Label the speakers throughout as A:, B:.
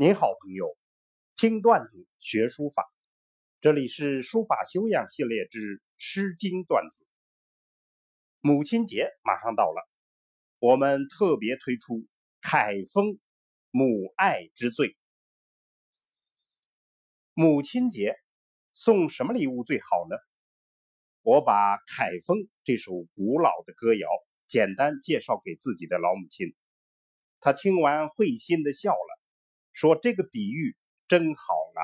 A: 您好，朋友，听段子学书法，这里是书法修养系列之《诗经》段子。母亲节马上到了，我们特别推出凯风母爱之最。母亲节送什么礼物最好呢？我把《凯风》这首古老的歌谣简单介绍给自己的老母亲，她听完会心的笑了，说：“这个比喻真好啊！”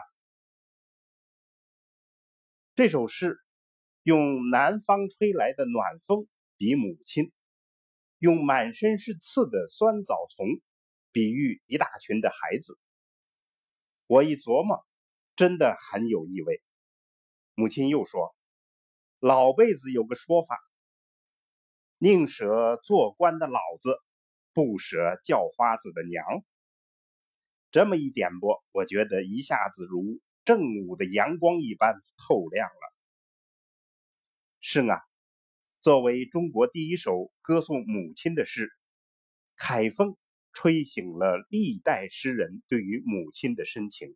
A: 这首诗用南方吹来的暖风比母亲，用满身是刺的酸枣丛比喻一大群的孩子。我一琢磨，真的很有意味。母亲又说。老辈子有个说法：“宁舍做官的老子，不舍叫花子的娘。”这么一点拨，我觉得一下子如正午的阳光一般透亮了。是啊，作为中国第一首歌颂母亲的诗，《凯风》吹醒了历代诗人对于母亲的深情。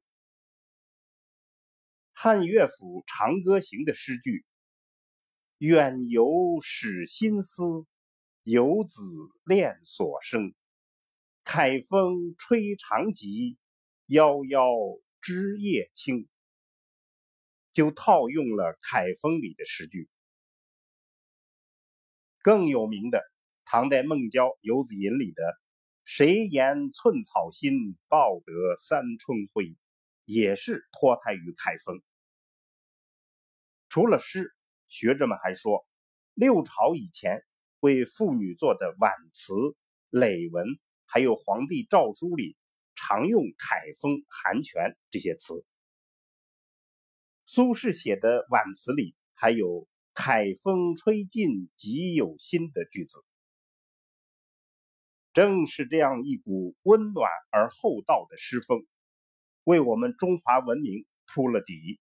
A: 汉乐府《长歌行》的诗句。远游使心思，游子恋所生。凯风吹长笛，夭夭枝叶青。就套用了《凯风》里的诗句。更有名的，唐代孟郊《游子吟》里的“谁言寸草心，报得三春晖”，也是脱胎于《凯风》。除了诗。学者们还说，六朝以前为妇女做的挽词、累文，还有皇帝诏书里常用“凯风”“寒泉”这些词。苏轼写的挽词里还有“凯风吹尽即有心”的句子。正是这样一股温暖而厚道的诗风，为我们中华文明铺了底，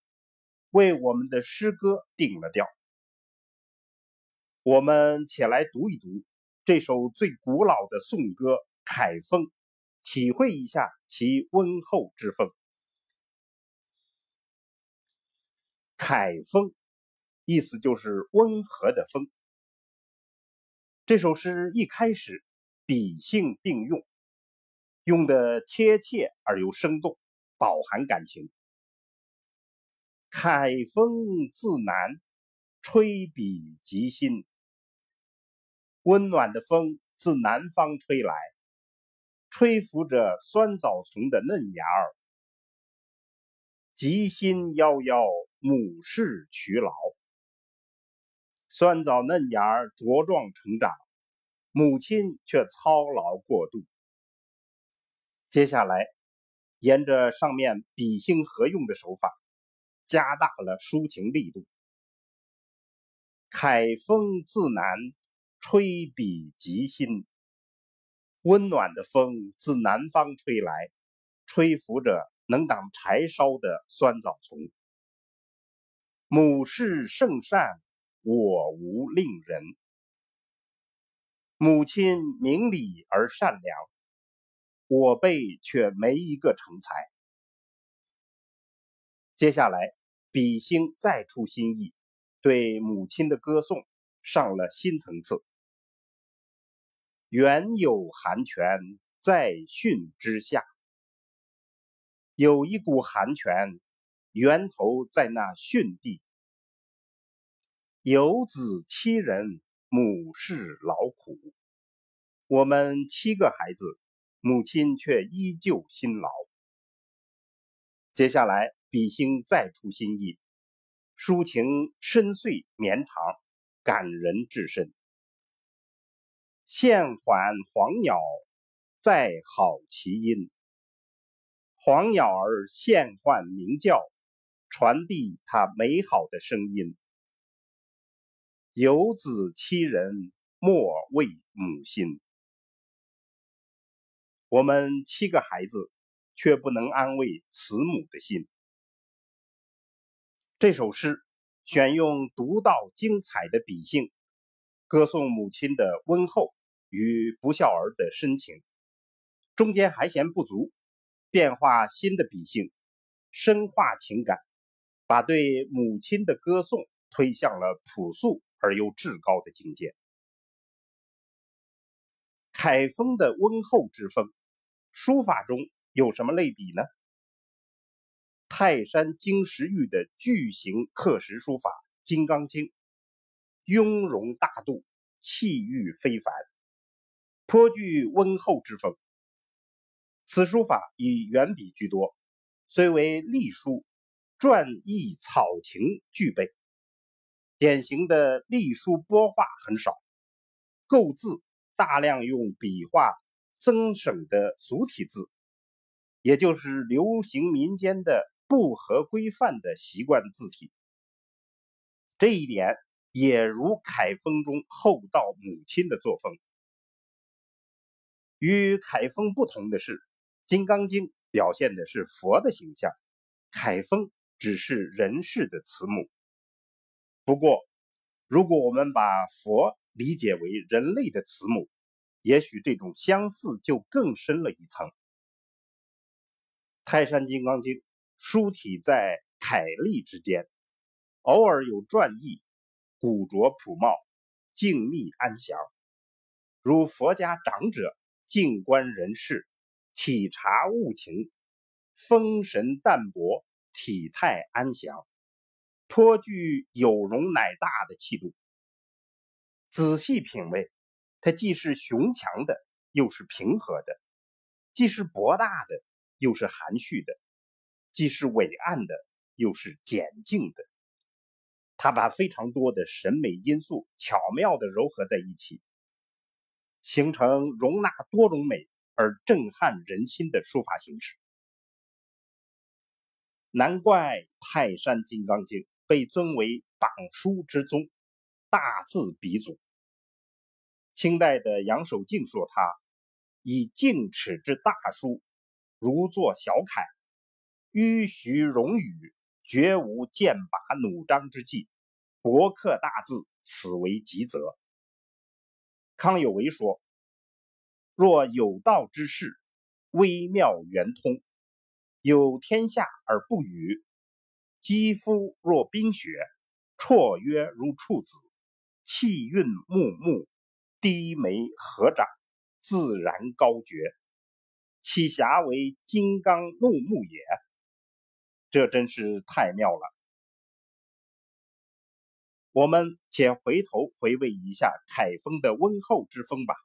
A: 为我们的诗歌定了调。我们且来读一读这首最古老的颂歌《凯风》，体会一下其温厚之风。凯风，意思就是温和的风。这首诗一开始比兴并用，用的贴切而又生动，饱含感情。凯风自南，吹笔即心。温暖的风自南方吹来，吹拂着酸枣丛的嫩芽儿。吉心夭夭，母氏劬劳。酸枣嫩芽儿茁壮成长，母亲却操劳过度。接下来，沿着上面比兴合用的手法，加大了抒情力度。凯风自南。吹笔即心，温暖的风自南方吹来，吹拂着能挡柴烧的酸枣丛。母氏圣善，我无令人。母亲明理而善良，我辈却没一个成才。接下来，比兴再出新意，对母亲的歌颂上了新层次。原有寒泉在汛之下，有一股寒泉，源头在那汛地。有子七人，母氏劳苦。我们七个孩子，母亲却依旧辛劳。接下来，比兴再出新意，抒情深邃绵长，感人至深。现还黄鸟，在好其音。黄鸟儿现唤鸣叫，传递它美好的声音。有子七人，莫为母心。我们七个孩子，却不能安慰慈母的心。这首诗选用独到精彩的笔性，歌颂母亲的温厚。与不孝儿的深情，中间还嫌不足，变化新的笔性，深化情感，把对母亲的歌颂推向了朴素而又至高的境界。凯风的温厚之风，书法中有什么类比呢？泰山经石玉的巨型刻石书法《金刚经》，雍容大度，气韵非凡，颇具温厚之风。此书法以圆笔居多，虽为隶书，篆意草情俱备。典型的隶书拨画很少，构字大量用笔画增省的俗体字，也就是流行民间的。不合规范的习惯字体，这一点也如凯风中厚道母亲的作风。与凯风不同的是，《金刚经》表现的是佛的形象，凯风只是人世的慈母。不过，如果我们把佛理解为人类的慈母，也许这种相似就更深了一层。泰山金刚经。书体在楷隶之间，偶尔有篆意，古拙朴茂，静谧安详，如佛家长者静观人世，体察物情，风神淡泊，体态安详，颇具有容乃大的气度。仔细品味，它既是雄强的，又是平和的；既是博大的，又是含蓄的。既是伟岸的，又是简静的。他把非常多的审美因素巧妙地糅合在一起，形成容纳多种美而震撼人心的书法形式。难怪《泰山金刚经》被尊为党书之宗、大字鼻祖。清代的杨守敬说：“他以净尺之大书，如作小楷。”迂徐容语，绝无剑拔弩张之际。博刻大字，此为吉则。康有为说：“若有道之士，微妙圆通，有天下而不语；肌肤若冰雪，绰约如处子，气韵穆穆，低眉合掌，自然高绝，岂暇为金刚怒目也？”这真是太妙了！我们且回头回味一下凯风的温厚之风吧。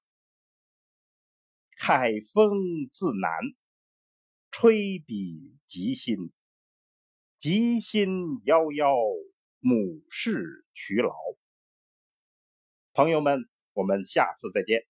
A: 凯风自南，吹笔即新，即心夭夭，母氏劬劳。朋友们，我们下次再见。